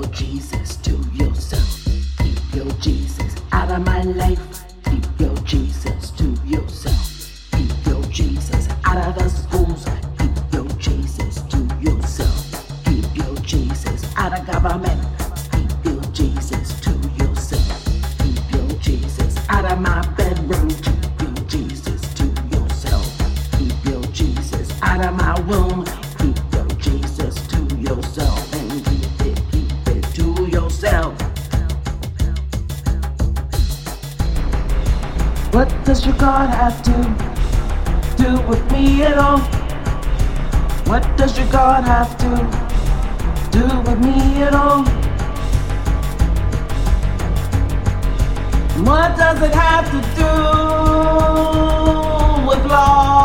Jesus to yourself. Keep your Jesus out of my life. Keep your Jesus to yourself. Keep your Jesus out of the schools. Keep your Jesus to yourself. Keep your Jesus out of government. Keep your Jesus to yourself. Keep your Jesus out of my bedroom. Keep your Jesus to yourself. Keep your Jesus out of my room. Yourself. What does your God have to do with me at all? What does your God have to do with me at all? What does it have to do with loss?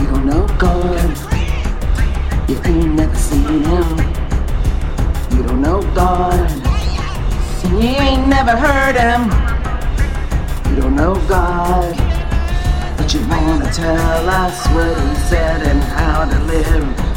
You don't know God. You. You don't know God. You ain't never heard him. You don't know God. But you wanna tell us. What he said and how to live.